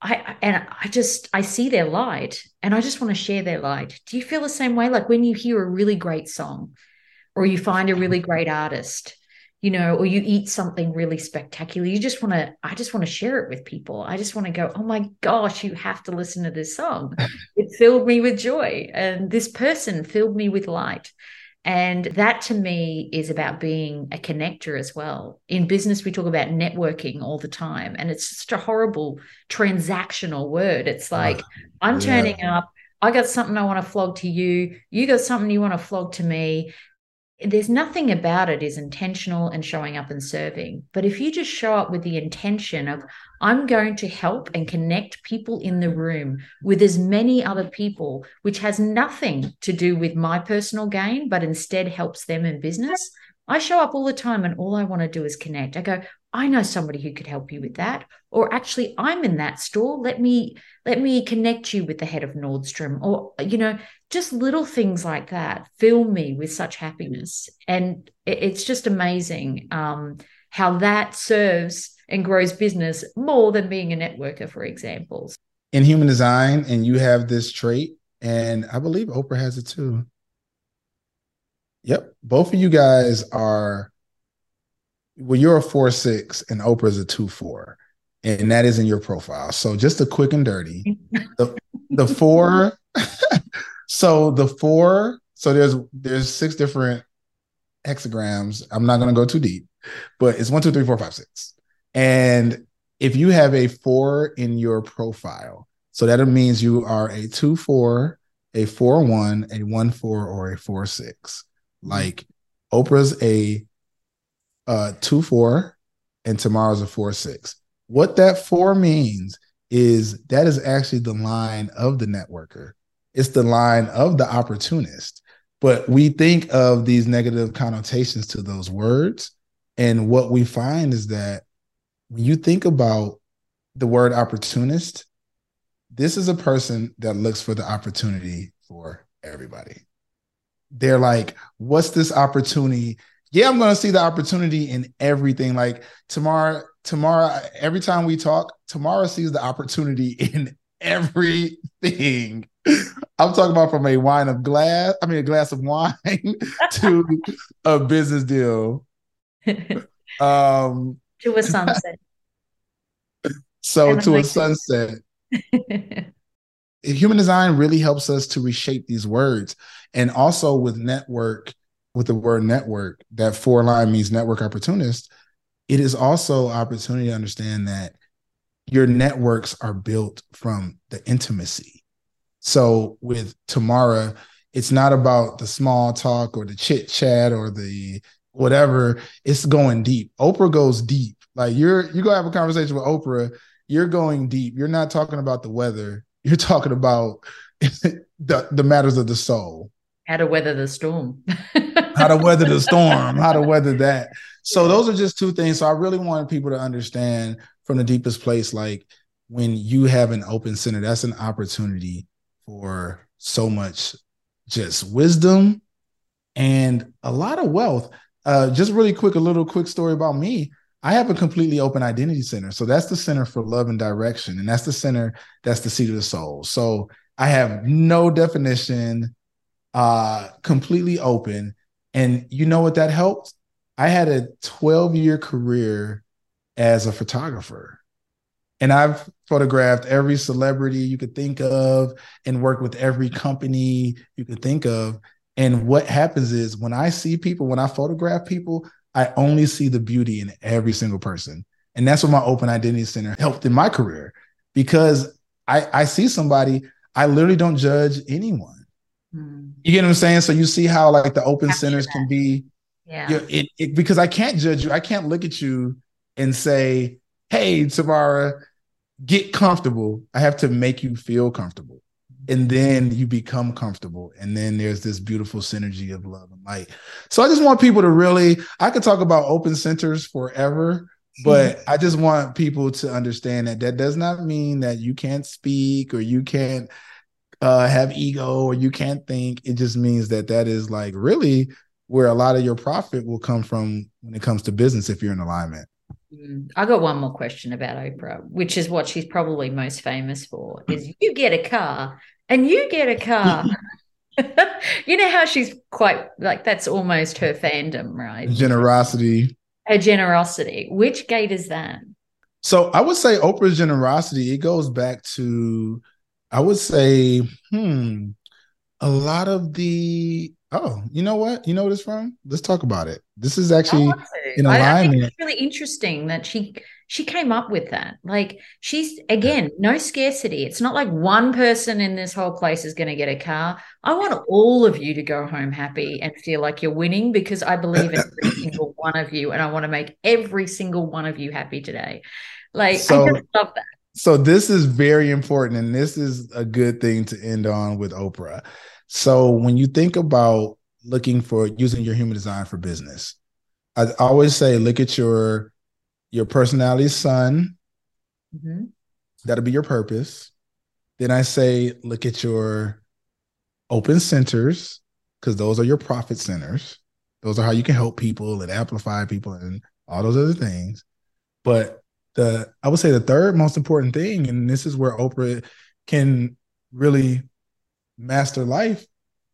I and I just I see their light and I just want to share their light. Do you feel the same way? Like when you hear a really great song or you find a mm-hmm. really great artist, you know, or you eat something really spectacular, you just want to, I just want to share it with people. I just want to go, oh my gosh, you have to listen to this song. it filled me with joy. And this person filled me with light. And that to me is about being a connector as well. In business, we talk about networking all the time, and it's just a horrible transactional word. It's like, I'm yeah. turning up, I got something I want to flog to you, you got something you want to flog to me. There's nothing about it is intentional and showing up and serving. But if you just show up with the intention of, I'm going to help and connect people in the room with as many other people, which has nothing to do with my personal gain, but instead helps them in business. I show up all the time and all I want to do is connect. I go, I know somebody who could help you with that. Or actually, I'm in that store. Let me let me connect you with the head of Nordstrom. Or, you know, just little things like that fill me with such happiness. And it's just amazing um, how that serves and grows business more than being a networker, for example. In human design, and you have this trait, and I believe Oprah has it too. Yep. Both of you guys are well, you're a four six and Oprah's a two four. And that is in your profile. So just a quick and dirty. the the four, so the four, so there's there's six different hexagrams. I'm not gonna go too deep, but it's one, two, three, four, five, six. And if you have a four in your profile, so that means you are a two four, a four one, a one four, or a four six. Like Oprah's a uh two four, and Tamara's a four six. What that four means is that is actually the line of the networker. It's the line of the opportunist. But we think of these negative connotations to those words. And what we find is that when you think about the word opportunist, this is a person that looks for the opportunity for everybody. They're like, what's this opportunity? Yeah, I'm going to see the opportunity in everything. Like Tamara, Tamara, every time we talk, Tamara sees the opportunity in everything. I'm talking about from a wine of glass, I mean, a glass of wine to a business deal. Um, to a sunset. so to a sunset. Human design really helps us to reshape these words. And also with network, with the word network, that four line means network opportunist. It is also opportunity to understand that your networks are built from the intimacy. So with Tamara, it's not about the small talk or the chit chat or the whatever. It's going deep. Oprah goes deep. Like you're you go have a conversation with Oprah, you're going deep. You're not talking about the weather. You're talking about the the matters of the soul. How to weather the storm. how to weather the storm, how to weather that. So those are just two things. So I really wanted people to understand from the deepest place, like when you have an open center, that's an opportunity for so much just wisdom and a lot of wealth. Uh, just really quick, a little quick story about me. I have a completely open identity center. So that's the center for love and direction. And that's the center that's the seat of the soul. So I have no definition, uh, completely open. And you know what that helped? I had a 12 year career as a photographer. And I've photographed every celebrity you could think of and worked with every company you could think of. And what happens is when I see people, when I photograph people, I only see the beauty in every single person. And that's what my Open Identity Center helped in my career because I, I see somebody, I literally don't judge anyone. Mm. You get what I'm saying? So you see how like the open centers that. can be, yeah, you know, it, it, because I can't judge you. I can't look at you and say, "Hey, Tamara, get comfortable." I have to make you feel comfortable, and then you become comfortable, and then there's this beautiful synergy of love and light. So I just want people to really. I could talk about open centers forever but I just want people to understand that that does not mean that you can't speak or you can't uh, have ego or you can't think. It just means that that is like really where a lot of your profit will come from when it comes to business if you're in alignment. Mm, I got one more question about Oprah, which is what she's probably most famous for is you get a car and you get a car. you know how she's quite like that's almost her fandom, right? Generosity. Her generosity. Which gate is that? So I would say Oprah's generosity, it goes back to I would say, hmm, a lot of the oh, you know what? You know what it's from? Let's talk about it. This is actually in alignment. I, I think it's really interesting that she she came up with that. Like she's again, no scarcity. It's not like one person in this whole place is going to get a car. I want all of you to go home happy and feel like you're winning because I believe in every single one of you and I want to make every single one of you happy today. Like so, I just love that so this is very important and this is a good thing to end on with oprah so when you think about looking for using your human design for business i always say look at your your personality sun mm-hmm. that'll be your purpose then i say look at your open centers because those are your profit centers those are how you can help people and amplify people and all those other things but the I would say the third most important thing, and this is where Oprah can really master life,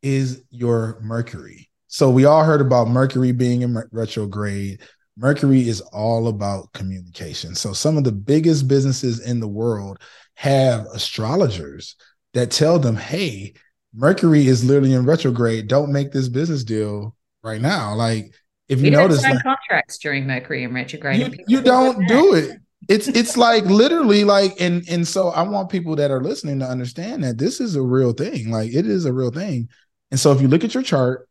is your Mercury. So we all heard about Mercury being in retrograde. Mercury is all about communication. So some of the biggest businesses in the world have astrologers that tell them, "Hey, Mercury is literally in retrograde. Don't make this business deal right now." Like if you, you notice, like, contracts during Mercury in retrograde, you, you don't do it it's it's like literally like and and so I want people that are listening to understand that this is a real thing. Like it is a real thing. And so if you look at your chart,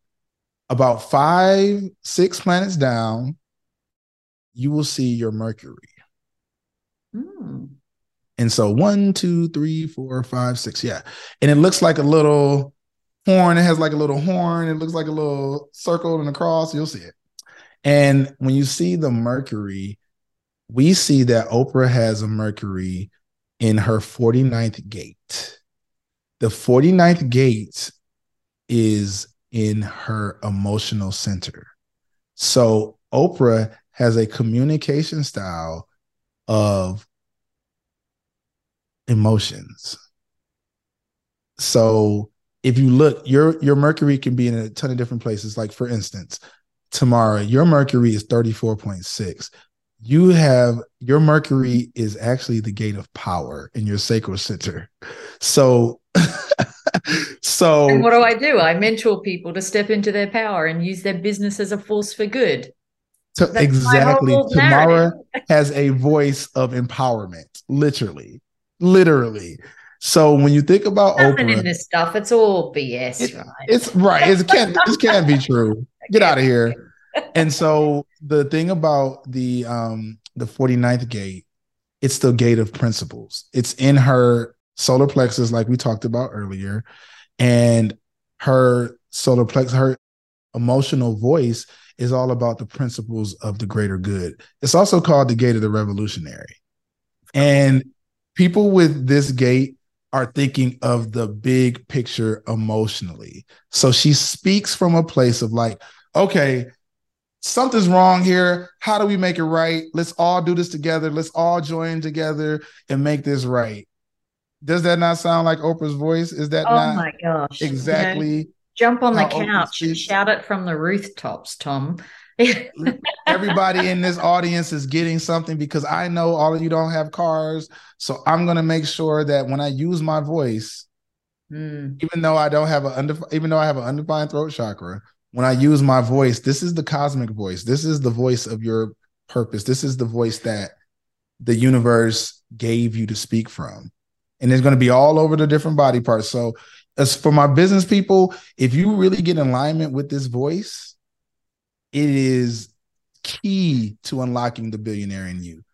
about five, six planets down, you will see your Mercury. Mm. And so one, two, three, four, five, six. Yeah. And it looks like a little horn. It has like a little horn. It looks like a little circle and a cross. You'll see it. And when you see the Mercury, we see that Oprah has a Mercury in her 49th gate. The 49th gate is in her emotional center. So Oprah has a communication style of emotions. So if you look, your your Mercury can be in a ton of different places. Like for instance, Tamara, your Mercury is 34.6 you have your Mercury is actually the gate of power in your sacral center. So, so and what do I do? I mentor people to step into their power and use their business as a force for good. So exactly. Tamara has a voice of empowerment, literally, literally. So when you think about Nothing Oprah, in this stuff, it's all BS, it, right? It's right. It can't. this can't be true. Get out of here and so the thing about the um the 49th gate, it's the gate of principles. It's in her solar plexus, like we talked about earlier, and her solar plexus, her emotional voice is all about the principles of the greater good. It's also called the gate of the revolutionary. And people with this gate are thinking of the big picture emotionally. So she speaks from a place of like, okay, something's wrong here. How do we make it right? Let's all do this together. Let's all join together and make this right. Does that not sound like Oprah's voice? Is that oh not my gosh exactly? Know, jump on the couch and shout it from the rooftops, Tom. Everybody in this audience is getting something because I know all of you don't have cars. So I'm going to make sure that when I use my voice, mm. even though I don't have a even though I have an undefined throat chakra, when I use my voice, this is the cosmic voice. This is the voice of your purpose. This is the voice that the universe gave you to speak from. And it's going to be all over the different body parts. So as for my business people, if you really get in alignment with this voice, it is key to unlocking the billionaire in you.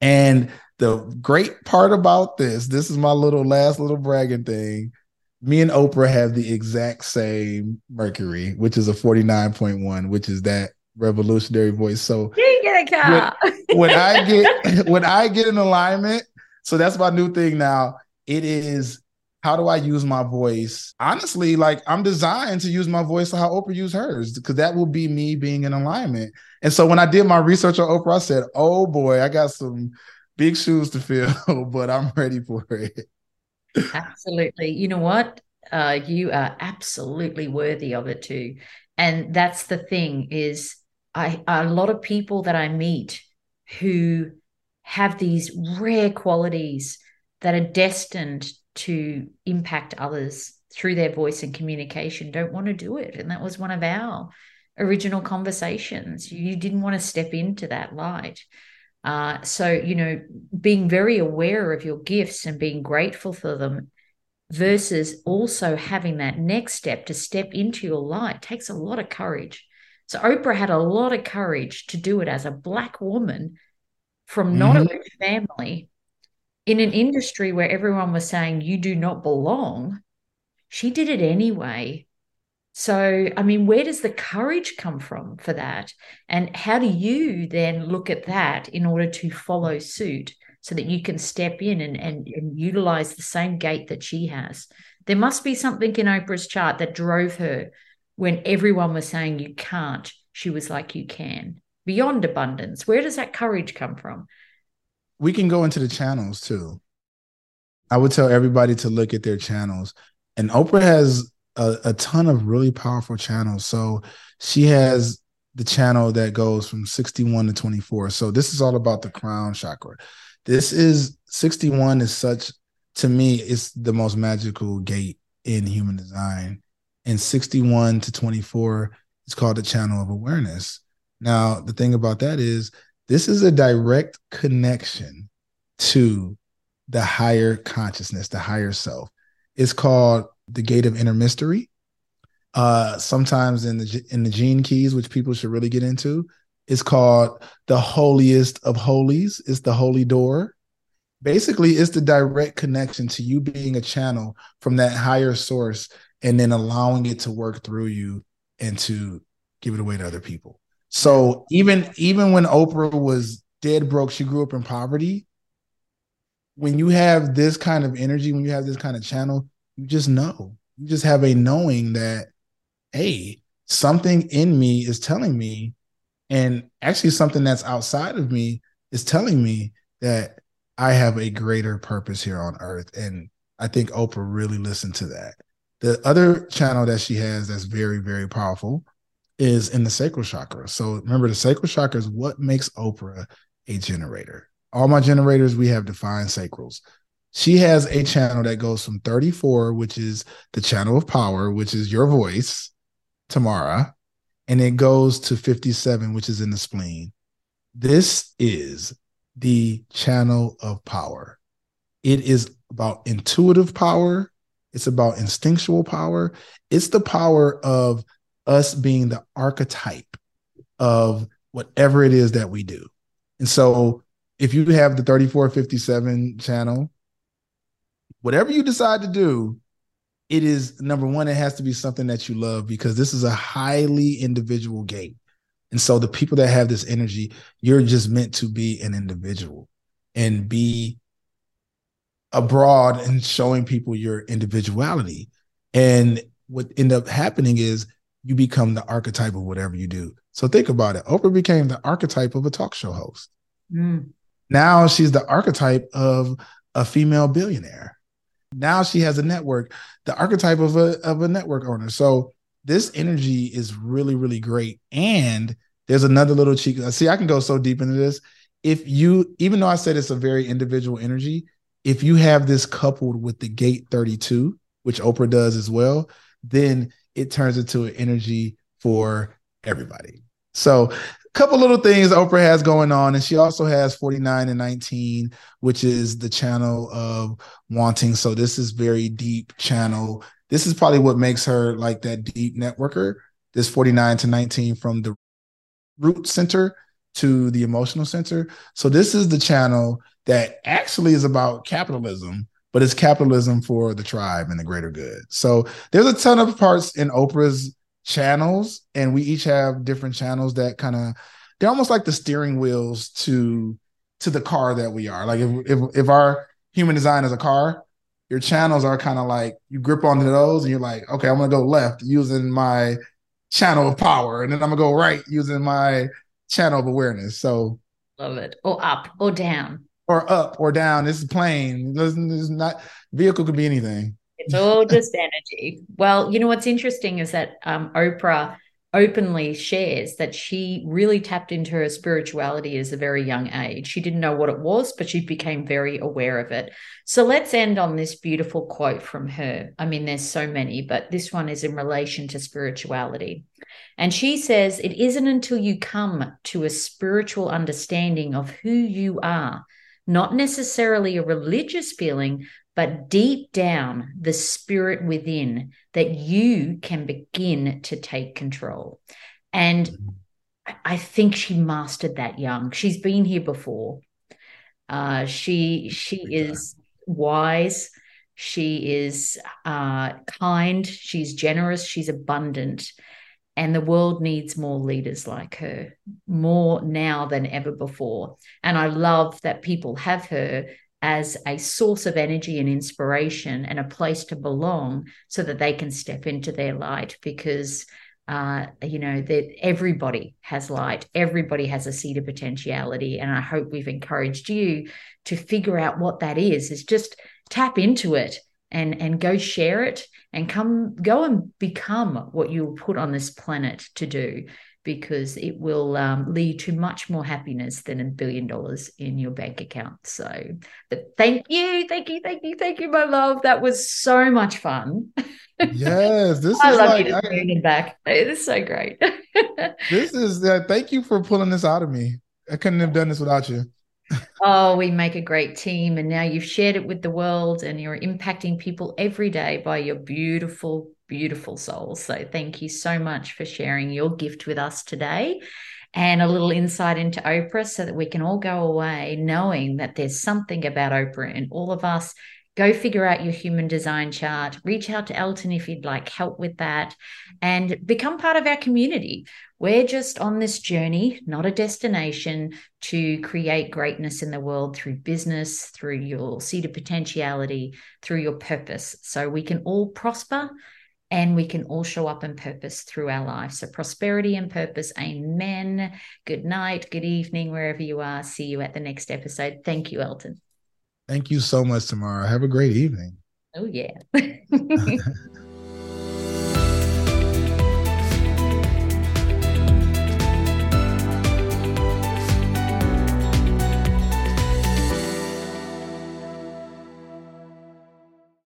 And the great part about this, this is my little last little bragging thing. Me and Oprah have the exact same Mercury, which is a 49.1, which is that revolutionary voice. So you get a car. When, when I get when I get in alignment, so that's my new thing now. It is how do I use my voice? Honestly, like I'm designed to use my voice to how Oprah used hers, because that will be me being in alignment. And so when I did my research on Oprah, I said, oh boy, I got some big shoes to fill, but I'm ready for it. Absolutely. You know what? Uh, you are absolutely worthy of it too. And that's the thing is I a lot of people that I meet who have these rare qualities that are destined to impact others through their voice and communication don't want to do it. And that was one of our original conversations. You didn't want to step into that light. Uh, so, you know, being very aware of your gifts and being grateful for them versus also having that next step to step into your light takes a lot of courage. So, Oprah had a lot of courage to do it as a Black woman from not mm-hmm. a rich family in an industry where everyone was saying you do not belong, she did it anyway. So, I mean, where does the courage come from for that? And how do you then look at that in order to follow suit so that you can step in and, and, and utilize the same gate that she has? There must be something in Oprah's chart that drove her when everyone was saying you can't. She was like, you can. Beyond abundance. Where does that courage come from? We can go into the channels too. I would tell everybody to look at their channels. And Oprah has a, a, ton of really powerful channels. So she has the channel that goes from 61 to 24. So this is all about the crown chakra. This is 61 is such to me, it's the most magical gate in human design. And 61 to 24 is called the channel of awareness. Now, the thing about that is this is a direct connection to the higher consciousness, the higher self. It's called the gate of inner mystery. Uh, sometimes in the in the gene keys, which people should really get into, it's called the holiest of holies. It's the holy door. Basically, it's the direct connection to you being a channel from that higher source and then allowing it to work through you and to give it away to other people. So even even when Oprah was dead broke, she grew up in poverty. When you have this kind of energy, when you have this kind of channel, you just know. You just have a knowing that, hey, something in me is telling me, and actually something that's outside of me is telling me that I have a greater purpose here on earth. And I think Oprah really listened to that. The other channel that she has that's very, very powerful is in the sacral chakra. So remember, the sacral chakra is what makes Oprah a generator. All my generators, we have defined sacrals. She has a channel that goes from 34, which is the channel of power, which is your voice, Tamara, and it goes to 57, which is in the spleen. This is the channel of power. It is about intuitive power, it's about instinctual power, it's the power of us being the archetype of whatever it is that we do. And so if you have the 3457 channel, whatever you decide to do, it is number one, it has to be something that you love because this is a highly individual gate. And so the people that have this energy, you're just meant to be an individual and be abroad and showing people your individuality. And what end up happening is you become the archetype of whatever you do. So think about it. Oprah became the archetype of a talk show host. Mm. Now she's the archetype of a female billionaire. Now she has a network, the archetype of a of a network owner. So this energy is really really great and there's another little cheek. See, I can go so deep into this. If you, even though I said it's a very individual energy, if you have this coupled with the gate 32, which Oprah does as well, then it turns into an energy for everybody. So, a couple little things Oprah has going on, and she also has 49 and 19, which is the channel of wanting. So, this is very deep channel. This is probably what makes her like that deep networker. This 49 to 19 from the root center to the emotional center. So, this is the channel that actually is about capitalism, but it's capitalism for the tribe and the greater good. So, there's a ton of parts in Oprah's channels and we each have different channels that kind of they're almost like the steering wheels to to the car that we are. Like if if, if our human design is a car your channels are kind of like you grip onto those and you're like okay i'm gonna go left using my channel of power and then i'm gonna go right using my channel of awareness. So love it. Or up or down or up or down this is plane is not vehicle could be anything it's all just energy. Well, you know what's interesting is that um, Oprah openly shares that she really tapped into her spirituality as a very young age. She didn't know what it was, but she became very aware of it. So let's end on this beautiful quote from her. I mean, there's so many, but this one is in relation to spirituality. And she says, It isn't until you come to a spiritual understanding of who you are, not necessarily a religious feeling, but deep down, the spirit within, that you can begin to take control. And I think she mastered that young. She's been here before. Uh, she she is wise. She is uh, kind. She's generous. She's abundant. And the world needs more leaders like her, more now than ever before. And I love that people have her as a source of energy and inspiration and a place to belong so that they can step into their light because uh, you know that everybody has light everybody has a seed of potentiality and i hope we've encouraged you to figure out what that is is just tap into it and and go share it and come go and become what you were put on this planet to do because it will um, lead to much more happiness than a billion dollars in your bank account. So, but thank you, thank you, thank you, thank you, my love. That was so much fun. Yes, this I is love like you to I, back. It is so great. this is uh, thank you for pulling this out of me. I couldn't have done this without you. Oh, we make a great team, and now you've shared it with the world, and you're impacting people every day by your beautiful, beautiful souls. So thank you so much for sharing your gift with us today and a little insight into Oprah so that we can all go away knowing that there's something about Oprah in all of us. Go figure out your human design chart. Reach out to Elton if you'd like help with that and become part of our community. We're just on this journey, not a destination, to create greatness in the world through business, through your seed of potentiality, through your purpose. So we can all prosper and we can all show up in purpose through our lives. So, prosperity and purpose. Amen. Good night, good evening, wherever you are. See you at the next episode. Thank you, Elton. Thank you so much, Tamara. Have a great evening. Oh, yeah.